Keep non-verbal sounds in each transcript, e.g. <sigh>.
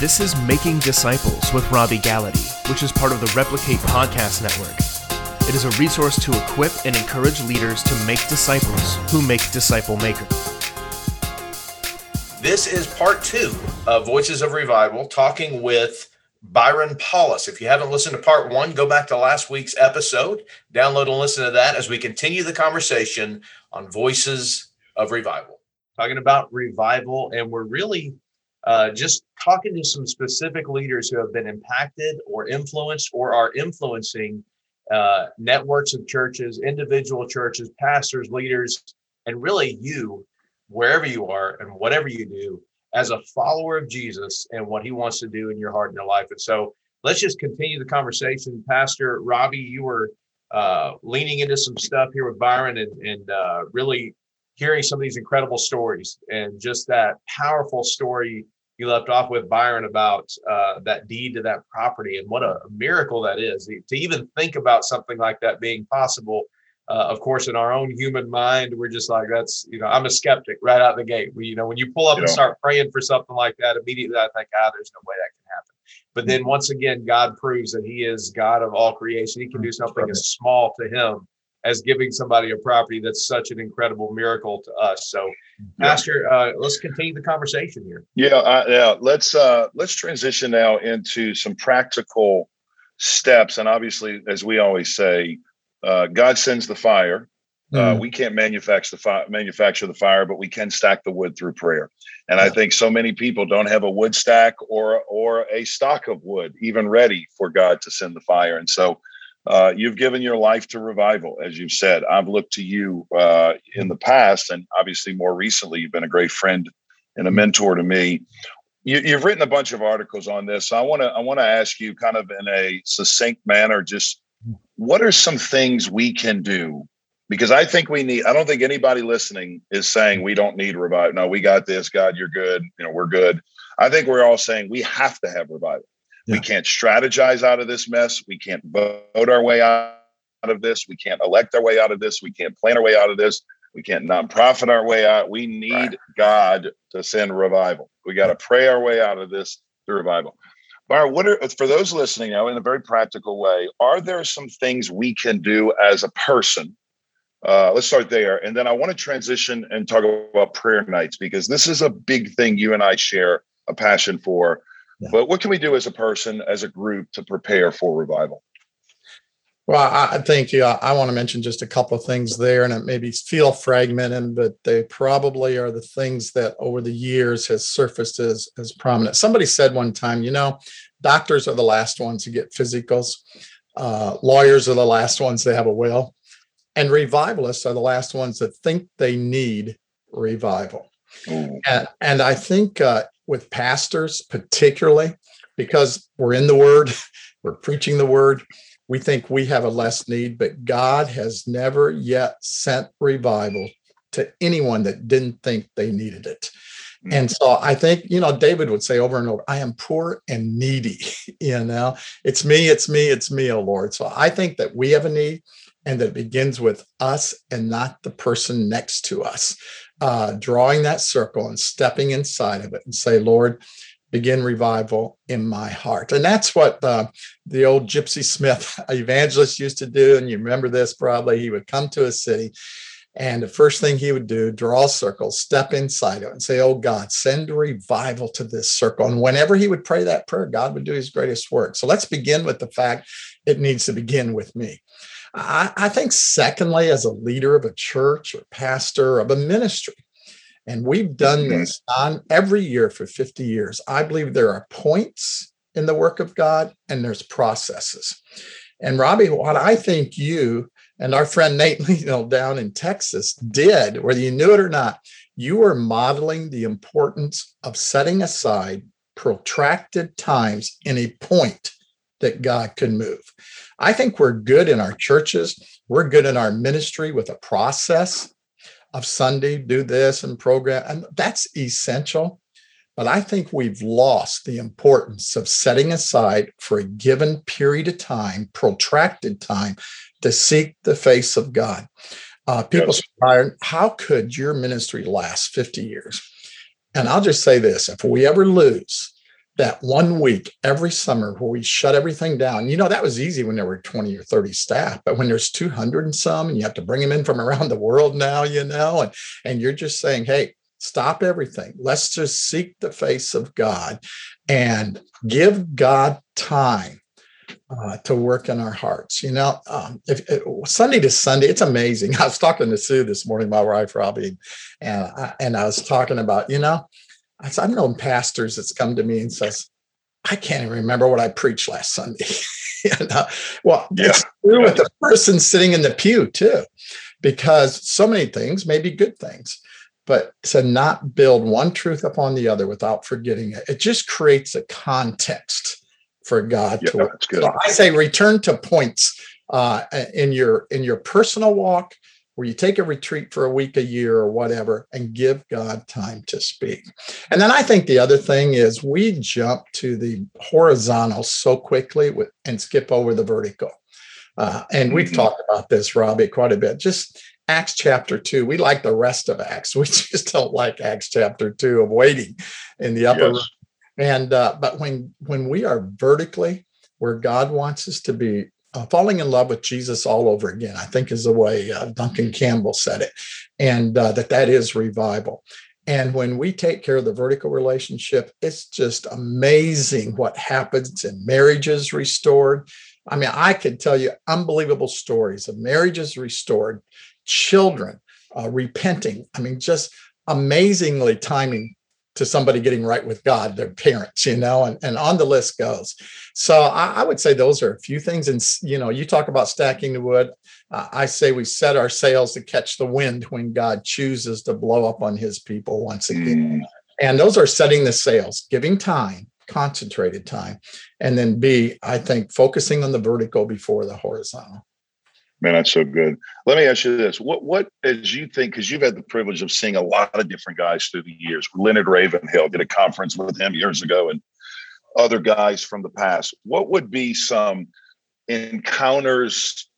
This is Making Disciples with Robby Gallaty, which is part of the Replicate Podcast Network. It is a resource to equip and encourage leaders to make disciples who make disciple makers. This is part two of Voices of Revival, talking with Byron Paulus. If you haven't listened to part one, go back to last week's episode, download and listen to that as we continue the conversation on Voices of Revival. Talking about revival, and we're really uh, just talking to some specific leaders who have been impacted or influenced or are influencing uh, networks of churches, individual churches, pastors, leaders, and really you, wherever you are and whatever you do, as a follower of Jesus and what he wants to do in your heart and your life. And so let's just continue the conversation. Pastor Robby, you were uh, leaning into some stuff here with Byron and, and uh, really hearing some of these incredible stories and just that powerful story you left off with Byron about uh, that deed to that property and what a miracle that is to even think about something like that being possible. Uh, of course, in our own human mind, we're just like, that's, you know, I'm a skeptic right out the gate. We, you know, when you pull up and start praying for something like that, immediately I think, ah, there's no way that can happen. But then once again, God proves that He is God of all creation. He can do something as small to Him as giving somebody a property that's such an incredible miracle to us. So. Pastor, uh, let's continue the conversation here. Yeah, uh, yeah. Let's uh, let's transition now into some practical steps, and obviously, as we always say, uh, God sends the fire. Mm. we can't manufacture the fire, manufacture the fire, but we can stack the wood through prayer. And yeah. I think so many people don't have a wood stack or or a stock of wood even ready for God to send the fire. And so uh, you've given your life to revival, as you've said. I've looked to you uh, in the past, and obviously more recently, you've been a great friend and a mentor to me. You, have written a bunch of articles on this. So I want to I want to ask you, kind of in a succinct manner, just what are some things we can do? Because I think we need. I don't think anybody listening is saying we don't need revival. No, we got this. God, you're good. You know, we're good. I think we're all saying we have to have revival. Yeah. We can't strategize out of this mess. We can't vote our way out of this. We can't elect our way out of this. We can't plan our way out of this. We can't nonprofit our way out. We need right. God to send revival. We got to pray our way out of this through revival. Bar, what are for those listening now in a very practical way? Are there some things we can do as a person? Uh, let's start there, and then I want to transition and talk about prayer nights because this is a big thing you and I share a passion for. But what can we do as a person, as a group, to prepare for revival? Well, I think yeah, I want to mention just a couple of things there, and it maybe feel fragmented, but they probably are the things that over the years has surfaced as as prominent. Somebody said one time, you know, doctors are the last ones to get physicals, uh, lawyers are the last ones to have a will, and revivalists are the last ones that think they need revival. And, and, I think uh, with pastors, particularly because we're in the word, <laughs> we're preaching the word. We think we have a less need, but God has never yet sent revival to anyone that didn't think they needed it. Mm-hmm. And so I think, you know, David would say over and over, I am poor and needy. <laughs> you know, it's me, it's me, it's me, oh Lord. So I think that we have a need and that it begins with us and not the person next to us uh, drawing that circle and stepping inside of it and say, Lord, begin revival in my heart. And that's what uh, the old Gypsy Smith <laughs> evangelist used to do. And you remember this probably. He would come to a city, and the first thing he would do, draw a circle, step inside of it, and say, Oh God, send revival to this circle. And whenever he would pray that prayer, God would do his greatest work. So let's begin with the fact it needs to begin with me. I, I think, secondly, as a leader of a church or pastor of a ministry, and we've done mm-hmm. this on every year for 50 years. I believe there are points in the work of God and there's processes. And Robby, what I think you and our friend Nate <laughs> Lino down in Texas did, whether you knew it or not, you were modeling the importance of setting aside protracted times in a point that God can move. I think we're good in our churches. We're good in our ministry with a process of Sunday, do this and program. And that's essential. But I think we've lost the importance of setting aside for a given period of time, protracted time, to seek the face of God. Uh, people yes. how could your ministry last 50 years? And I'll just say this if we ever lose that one week every summer where we shut everything down. You know, that was easy when there were 20 or 30 staff, but when there's 200 and some, and you have to bring them in from around the world now, you know, and, and you're just saying, hey, stop everything. Let's just seek the face of God and give God time uh, to work in our hearts. You know, um, if, if, Sunday to Sunday, it's amazing. <laughs> I was talking to Sue this morning, my wife Robby, and I, and I was talking about, you know, I've known pastors that's come to me and says, I can't even remember what I preached last Sunday. <laughs> you know? Well, yeah. it's true with the person sitting in the pew too, because so many things may be good things, but to not build one truth upon the other without forgetting it, it just creates a context for God yeah, to work. So I say return to points uh, in your in your personal walk where you take a retreat for a week, a year, or whatever, and give God time to speak. And then I think the other thing is we jump to the horizontal so quickly with, and skip over the vertical. Uh, and we've mm-hmm. talked about this, Robby, quite a bit. Just Acts chapter two. We like the rest of Acts. <laughs> We just don't like Acts chapter two of waiting in the upper yes. room. And uh, but when when we are vertically where God wants us to be, uh, falling in love with Jesus all over again, I think is the way uh, Duncan Campbell said it, and uh, that that is revival. And when we take care of the vertical relationship, it's just amazing what happens and marriages restored. I mean, I could tell you unbelievable stories of marriages restored, children uh, repenting. I mean, just amazingly timing to somebody getting right with God, their parents, you know, and, and on the list goes. So I, I would say those are a few things. And, you know, you talk about stacking the wood. Uh, I say we set our sails to catch the wind when God chooses to blow up on his people once again. Mm. And those are setting the sails, giving time, concentrated time. And then B, I think focusing on the vertical before the horizontal. Man, that's so good. Let me ask you this: what what as you think? Because you've had the privilege of seeing a lot of different guys through the years. Leonard Ravenhill did a conference with him years ago, and other guys from the past. What would be some encounters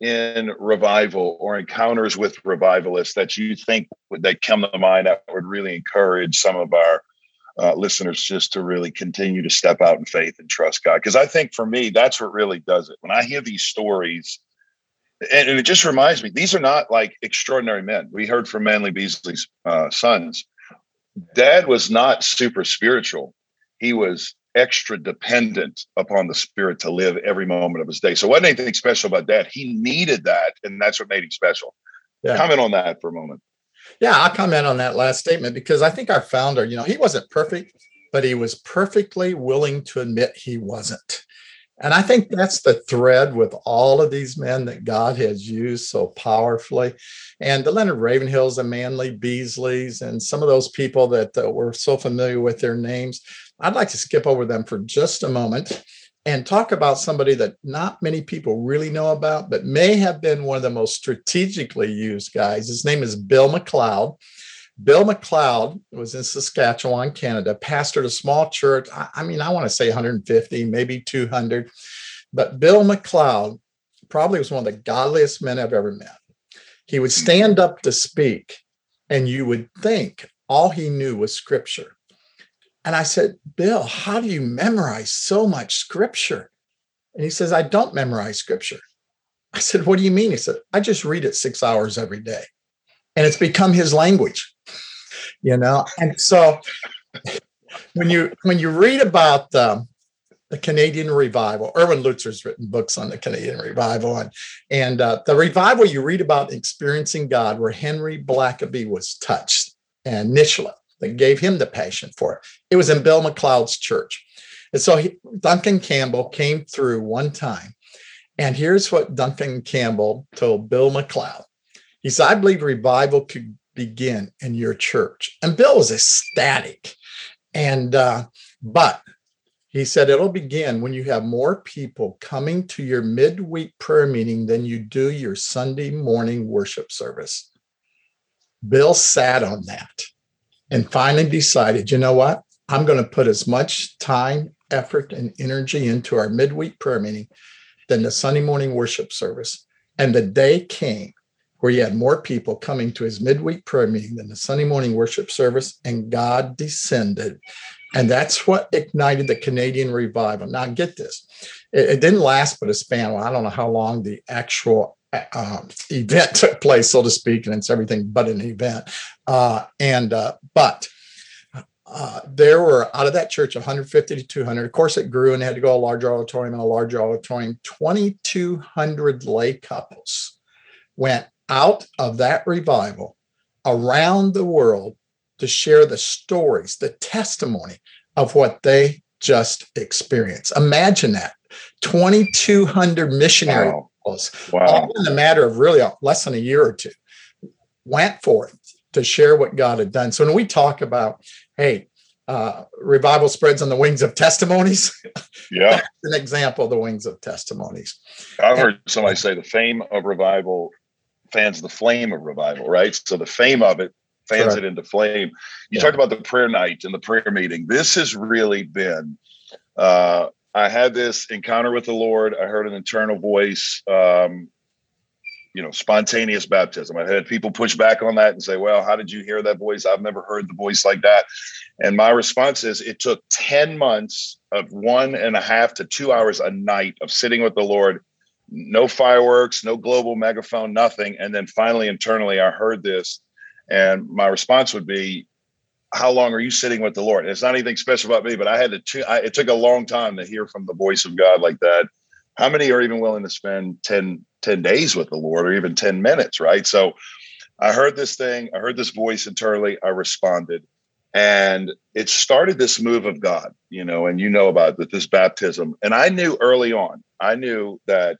in revival or encounters with revivalists that you think would that come to mind that would really encourage some of our uh, listeners just to really continue to step out in faith and trust God? Because I think for me, that's what really does it. When I hear these stories and, and, it just reminds me these are not like extraordinary men. We heard from Manley Beasley's uh, sons. Dad was not super spiritual. He was extra dependent upon the spirit to live every moment of his day. So wasn't anything special about dad. He needed that and that's what made him special. Yeah. comment on that for a moment. Yeah i'll comment on that last statement because i think our founder you know he wasn't perfect but he was perfectly willing to admit he wasn't and I think that's the thread with all of these men that God has used so powerfully. And the Leonard Ravenhills and Manley Beasleys and some of those people that uh, we're so familiar with their names, I'd like to skip over them for just a moment and talk about somebody that not many people really know about, but may have been one of the most strategically used guys. His name is Bill McLeod. Bill McLeod was in Saskatchewan, Canada, pastored a small church. I, mean, I want to say 150, maybe 200. But Bill McLeod probably was one of the godliest men I've ever met. He would stand up to speak, and you would think all he knew was scripture. And I said, Bill, how do you memorize so much scripture? And he says, I don't memorize scripture. I said, What do you mean? He said, I just read it six hours every day. And it's become his language you know and so when you when you read about um, the Canadian revival, Erwin Lutzer's written books on the Canadian revival, and and uh, the revival you read about experiencing God, where Henry Blackaby was touched, and Nishla that gave him the passion for it. It was in Bill McLeod's church, and so he, Duncan Campbell came through one time, and here's what Duncan Campbell told Bill McLeod. He said, "I believe revival could begin in your church. And Bill was ecstatic. And, uh, but he said it'll begin when you have more people coming to your midweek prayer meeting than you do your Sunday morning worship service. Bill sat on that and finally decided, you know what? I'm going to put as much time, effort, and energy into our midweek prayer meeting than the Sunday morning worship service. And the day came where he had more people coming to his midweek prayer meeting than the Sunday morning worship service, and God descended. And that's what ignited the Canadian revival. Now, get this it, it didn't last but a span. Well, I don't know how long the actual uh, event <laughs> took place, so to speak, and it's everything but an event. Uh, and uh, but uh, there were out of that church 150 to 200. Of course, it grew and had to go a larger auditorium and a larger auditorium. 2,200 lay couples went out of that revival around the world to share the stories, the testimony of what they just experienced. Imagine that 2,200 missionary wow. wow. all in a matter of really less than a year or two, went forth to share what God had done. So when we talk about, hey, uh, revival spreads on the wings of testimonies. Yeah, <laughs> an example of the wings of testimonies. I've heard somebody say the fame of revival fans the flame of revival, right? So the fame of it fans Correct. it into flame. You yeah. talked about the prayer night and the prayer meeting. This has really been uh, I had this encounter with the Lord. I heard an internal voice, um, you know, spontaneous baptism. I had people push back on that and say, well, how did you hear that voice? I've never heard the voice like that. And my response is it took 10 months of one and a half to two hours a night of sitting with the Lord, no fireworks, no global megaphone, nothing. And then finally, internally, I heard this. And my response would be, how long are you sitting with the Lord? it's not anything special about me, but I had to. T- I, it took a long time to hear from the voice of God like that. How many are even willing to spend 10, 10 days with the Lord, or even ten minutes? Right. So, I heard this thing. I heard this voice internally. I responded, and it started this move of God. You know, and you know about that this baptism. And I knew early on. I knew that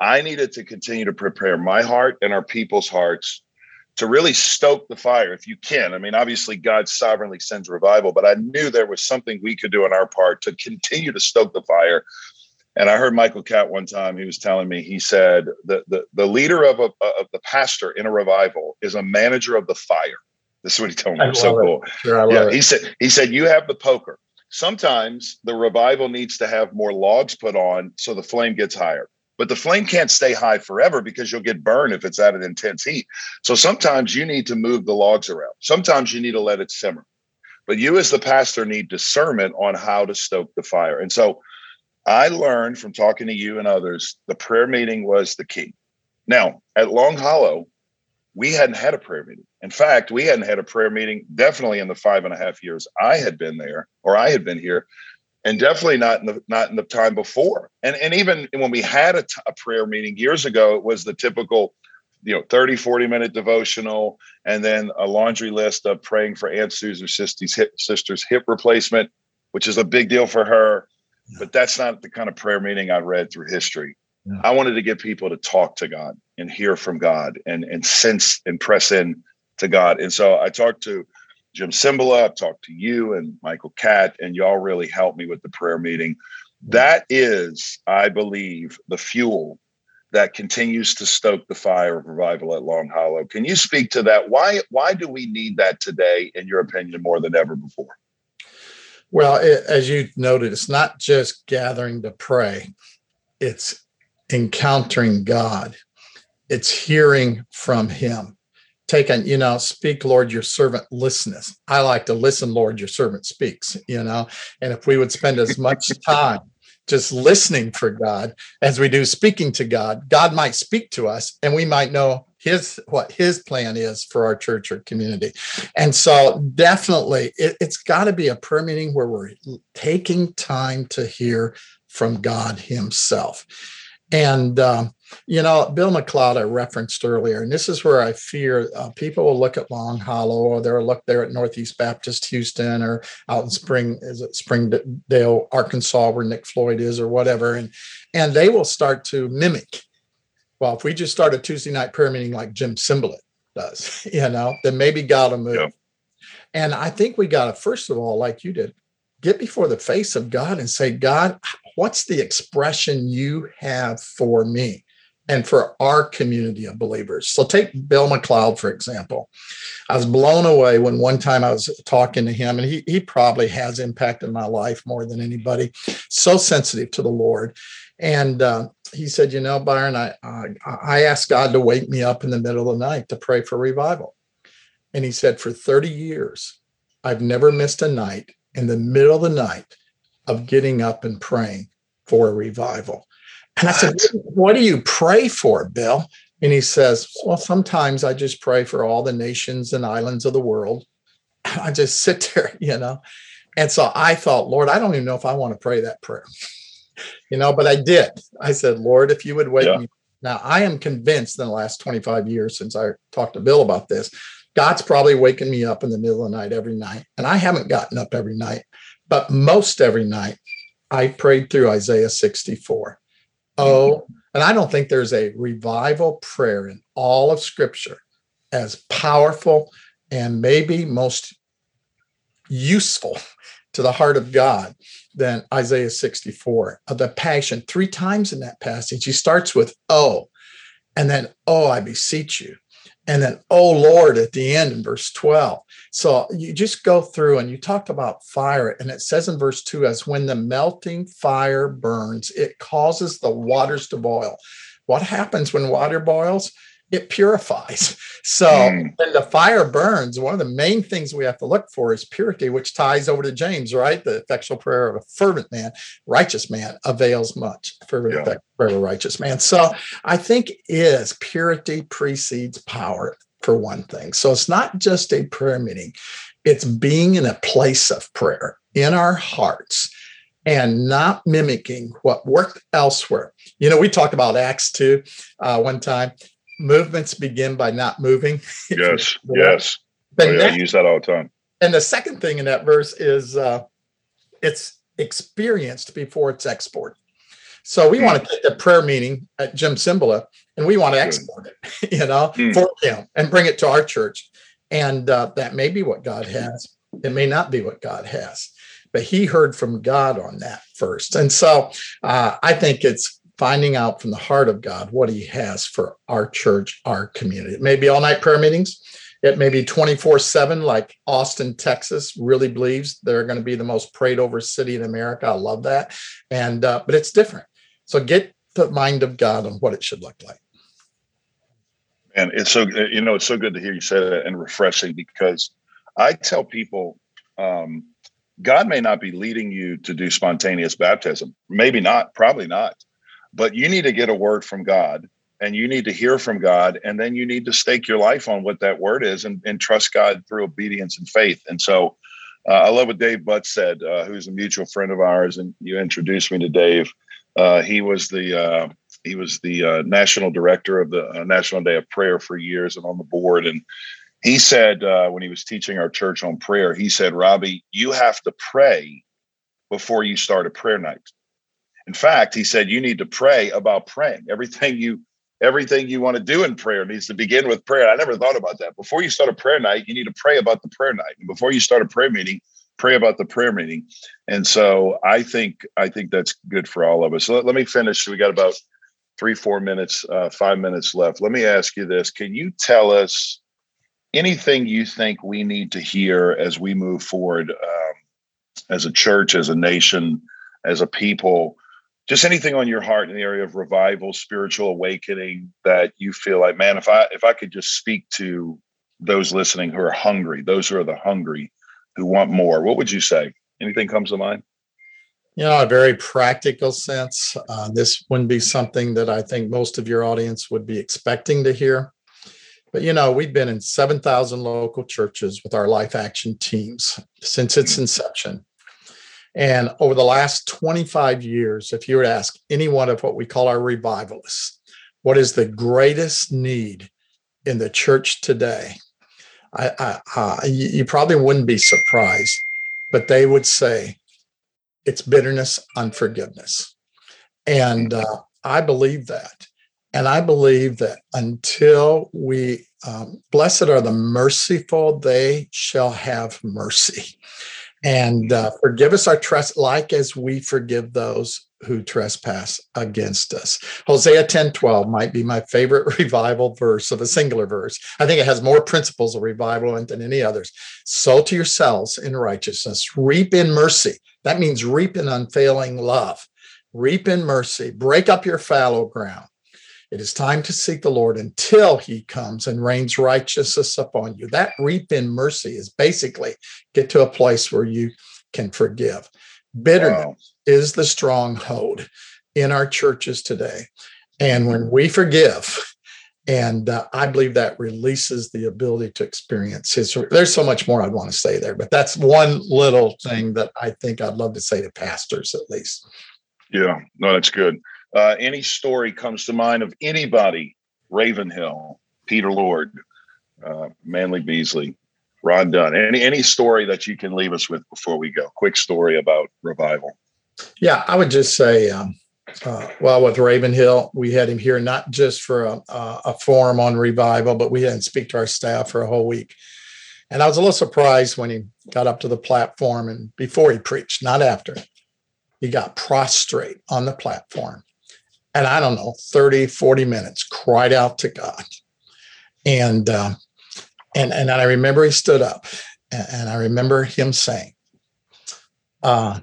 I needed to continue to prepare my heart and our people's hearts to really stoke the fire if you can. I mean, obviously, God sovereignly sends revival, but I knew there was something we could do on our part to continue to stoke the fire. And I heard Michael Catt one time, he was telling me, he said, the, the, the leader of, a, of the pastor in a revival is a manager of the fire. This is what he told me. So it. cool. Sure, yeah, it. he said, he said, you have the poker. Sometimes the revival needs to have more logs put on so the flame gets higher but the flame can't stay high forever because you'll get burned if it's at an intense heat. So sometimes you need to move the logs around. Sometimes you need to let it simmer. But you, as the pastor, need discernment on how to stoke the fire. And so I learned from talking to you and others, the prayer meeting was the key. Now, at Long Hollow, we hadn't had a prayer meeting. In fact, we hadn't had a prayer meeting definitely in the five and a half years I had been there or I had been here and definitely not in the not in the time before. And and even when we had a, t- a prayer meeting years ago, it was the typical, you know, 30, 40 minute devotional, and then a laundry list of praying for Aunt Susan's sister's hip, sister's hip replacement, which is a big deal for her. Yeah. But that's not the kind of prayer meeting I read through history. Yeah. I wanted to get people to talk to God and hear from God and and sense and press in to God. And so I talked to Jim Cymbala, I've talked to you and Michael Catt, and y'all really helped me with the prayer meeting. That is, I believe, the fuel that continues to stoke the fire of revival at Long Hollow. Can you speak to that? Why why do we need that today, in your opinion, more than ever before? Well, it, as you noted, it's not just gathering to pray; it's encountering God. It's hearing from Him taken, you know, speak, Lord, your servant listeneth. I like to listen, Lord, your servant speaks, you know. And if we would spend as much <laughs> time just listening for God as we do speaking to God, God might speak to us and we might know his what his plan is for our church or community. And so definitely it, has got to be a prayer meeting where we're taking time to hear from God himself. And um, you know, Bill McLeod, I referenced earlier, and this is where I fear uh, people will look at Long Hollow or they'll look there at Northeast Baptist Houston or out in Spring, is it Springdale, Arkansas, where Nick Floyd is or whatever, and and they will start to mimic. Well, if we just start a Tuesday night prayer meeting like Jim Cymbala does, <laughs> you know, then maybe God will move. Yeah. And I think we got to, first of all, like you did, get before the face of God and say, God, what's the expression you have for me? and for our community of believers. So take Bill McLeod, for example. I was blown away when one time I was talking to him, and he, he probably has impacted my life more than anybody. So sensitive to the Lord. And uh, he said, you know, Byron, I, I I asked God to wake me up in the middle of the night to pray for revival. And he said, for 30 years, I've never missed a night in the middle of the night of getting up and praying for a revival. And I said, What do you pray for, Bill? And he says, Well, sometimes I just pray for all the nations and islands of the world. <laughs> I just sit there, <laughs> you know. And so I thought, Lord, I don't even know if I want to pray that prayer, <laughs> you know, but I did. I said, Lord, if you would wake yeah. me. Now, I am convinced in the last 25 years since I talked to Bill about this, God's probably waking me up in the middle of the night every night. And I haven't gotten up every night, but most every night I prayed through Isaiah 64. Oh, and I don't think there's a revival prayer in all of scripture as powerful and maybe most useful <laughs> to the heart of God than Isaiah 64. of The passion, three times in that passage, he starts with, Oh, and then, Oh, I beseech you and then oh lord at the end in verse 12 so you just go through and you talk about fire and it says in verse 2 as when the melting fire burns it causes the waters to boil. What happens when water boils it purifies. <laughs> So mm. when the fire burns, one of the main things we have to look for is purity, which ties over to James, right? The effectual prayer of a fervent man, righteous man avails much. Fervent yeah. prayer of a righteous man. So I think is purity precedes power for one thing. So it's not just a prayer meeting, it's being in a place of prayer in our hearts and not mimicking what worked elsewhere. You know, we talked about Acts 2 uh, one time movements begin by not moving. <laughs> Yes, yes. Oh, yeah, I use that all the time. And the second thing in that verse is uh, it's experienced before it's exported. So we mm. want to take the prayer meeting at Jim Cymbala and we want to export it, <laughs> you know, mm. for him and bring it to our church. And uh, that may be what God has. It may not be what God has, but he heard from God on that first. And so uh, I think it's finding out from the heart of God what He has for our church, our community. It may be all night prayer meetings. It may be 24 7, like Austin, Texas, really believes they're going to be the most prayed over city in America. I love that. And, uh, but it's different. So get the mind of God on what it should look like. And it's so, you know, it's so good to hear you say that and refreshing because I tell people, um, God may not be leading you to do spontaneous baptism. Maybe not, probably not but you need to get a word from God and you need to hear from God. And then you need to stake your life on what that word is and, and trust God through obedience and faith. And so uh, I love what Dave Butt said, uh, who's a mutual friend of ours. And you introduced me to Dave. Uh, he was the uh, he was the uh, national director of the uh, National Day of Prayer for years and on the board. And he said when he was teaching our church on prayer, he said, Robby, you have to pray before you start a prayer night. In fact, he said you need to pray about praying. Everything you everything you want to do in prayer needs to begin with prayer. I never thought about that. Before you start a prayer night, you need to pray about the prayer night. And before you start a prayer meeting, pray about the prayer meeting. And so I think I think that's good for all of us. So let, let me finish. We got about three, four minutes, uh, five minutes left. Let me ask you this: Can you tell us anything you think we need to hear as we move forward um, as a church, as a nation, as a people? Just anything on your heart in the area of revival, spiritual awakening that you feel like, man, if I if I could just speak to those listening who are hungry, those who are the hungry, who want more, what would you say? Anything comes to mind? You know, a very practical sense. Uh, this wouldn't be something that I think most of your audience would be expecting to hear. But you know, we've been in 7,000 local churches with our life action teams since its inception. And over the last 25 years, if you were to ask any one of what we call our revivalists, what is the greatest need in the church today? I, I, you, you probably wouldn't be surprised, but they would say it's bitterness, unforgiveness. And uh, I believe that. And I believe that until we, um, blessed are the merciful, they shall have mercy and uh, forgive us our trust like as we forgive those who trespass against us. Hosea 10 12 might be my favorite <laughs> revival verse of a singular verse. I think it has more principles of revival than any others. Sow to yourselves in righteousness. Reap in mercy. That means reap in unfailing love. Reap in mercy, break up your fallow ground. It is time to seek the Lord until he comes and rains righteousness upon you. That reap in mercy is basically get to a place where you can forgive. Bitterness wow. is the stronghold in our churches today. And when we forgive, and uh, I believe that releases the ability to experience his. There's so much more I'd want to say there, but that's one little thing that I think I'd love to say to pastors at least. Yeah, no, that's good. Uh, any story comes to mind of anybody, Ravenhill, Peter Lord, uh, Manley Beasley, Ron Dunn, any any story that you can leave us with before we go? Quick story about revival. Yeah, I would just say, um, uh, well, with Ravenhill, we had him here not just for a, a, forum on revival, but we had him speak to our staff for a whole week. And I was a little surprised when he got up to the platform and before he preached, not after, he got prostrate on the platform. And I don't know, 30, 40 minutes, cried out to God. And, uh, and, and I remember he stood up and, and I remember him saying, uh,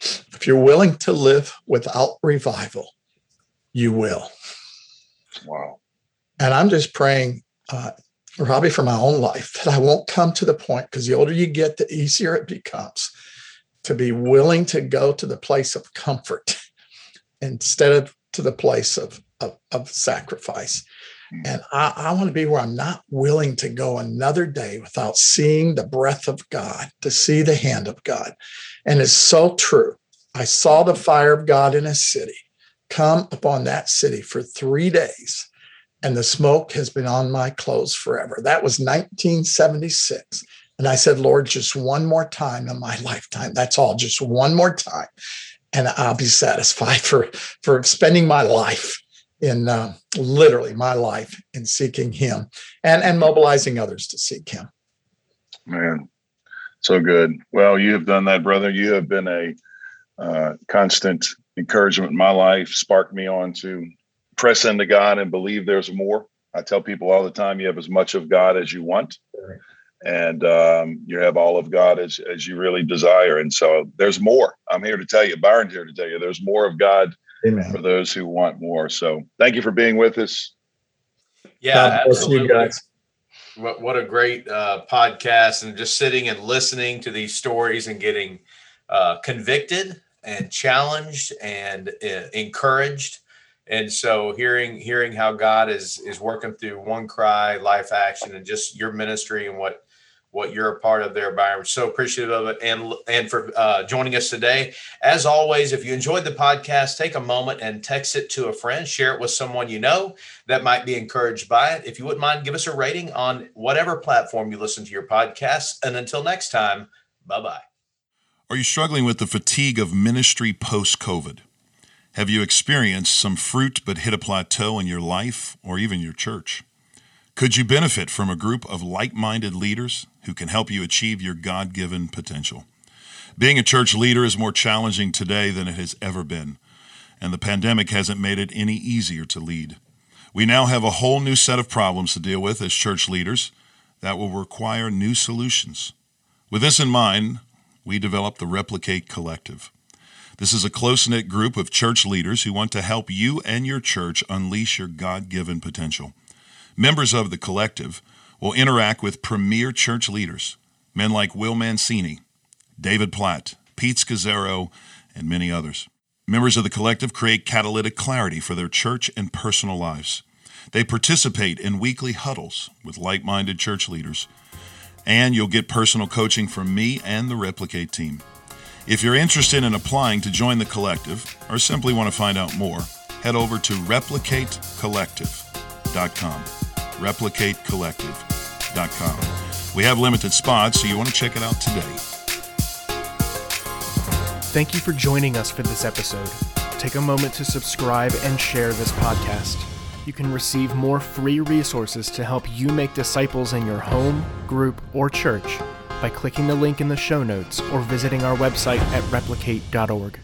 if you're willing to live without revival, you will. Wow. And I'm just praying, uh, Robby, for my own life, that I won't come to the point because the older you get, the easier it becomes to be willing to go to the place of comfort instead of to the place of, of, of sacrifice. Hmm. And I, I want to be where I'm not willing to go another day without seeing the breath of God, to see the hand of God. And it's so true. I saw the fire of God in a city come upon that city for three days, and the smoke has been on my clothes forever. That was 1976. And I said, Lord, just one more time in my <laughs> lifetime. That's all, just one more time. And I'll be satisfied <laughs> for, for spending my life in uh, literally my life in seeking Him and, and mobilizing others to seek Him. Man, so good. Well, you have done that, brother. You have been a uh, constant encouragement in my life, sparked me on to press into God and believe there's more. I tell people all the time, you have as much of God as you want. And um, you have all of God as, as you really desire. And so there's more. I'm here to tell you, Byron's here to tell you, there's more of God Amen. for those who want more. So thank you for being with us. Yeah, absolutely. guys. What, what a great uh, podcast and just sitting and listening to these stories and getting uh, convicted and challenged and uh, encouraged. And so hearing hearing how God is is working through one cry, life action, and just your ministry and what what you're a part of there, Byron. So appreciative of it, and and for uh, joining us today. As always, if you enjoyed the podcast, take a moment and text it to a friend, share it with someone you know that might be encouraged by it. If you wouldn't mind, give us a rating on whatever platform you listen to your podcast. And until next time, bye bye. Are you struggling with the fatigue of ministry post COVID? Have you experienced some fruit but hit a plateau in your life or even your church? Could you benefit from a group of like minded leaders who can help you achieve your God given potential? Being a church leader is more challenging today than it has ever been, and the pandemic hasn't made it any easier to lead. We now have a whole new set of problems to deal with as church leaders that will require new solutions. With this in mind, we developed the Replicate Collective. This is a close knit group of church leaders who want to help you and your church unleash your God given potential. Members of the collective will interact with premier church leaders, men like Will Mancini, David Platt, Pete Scazzero, and many others. Members of the collective create catalytic clarity for their church and personal lives. They participate in weekly huddles with like minded church leaders and you'll get personal coaching from me and the Replicate team. If you're interested in applying to join the collective or simply want to find out more, head over to replicatecollective.com. Replicatecollective.com. We have limited spots, so you want to check it out today. Thank you for joining us for this episode. Take a moment to subscribe and share this podcast you can receive more free resources to help you make disciples in your home, group, or church by clicking the link in the show notes or visiting our website at replicate.org.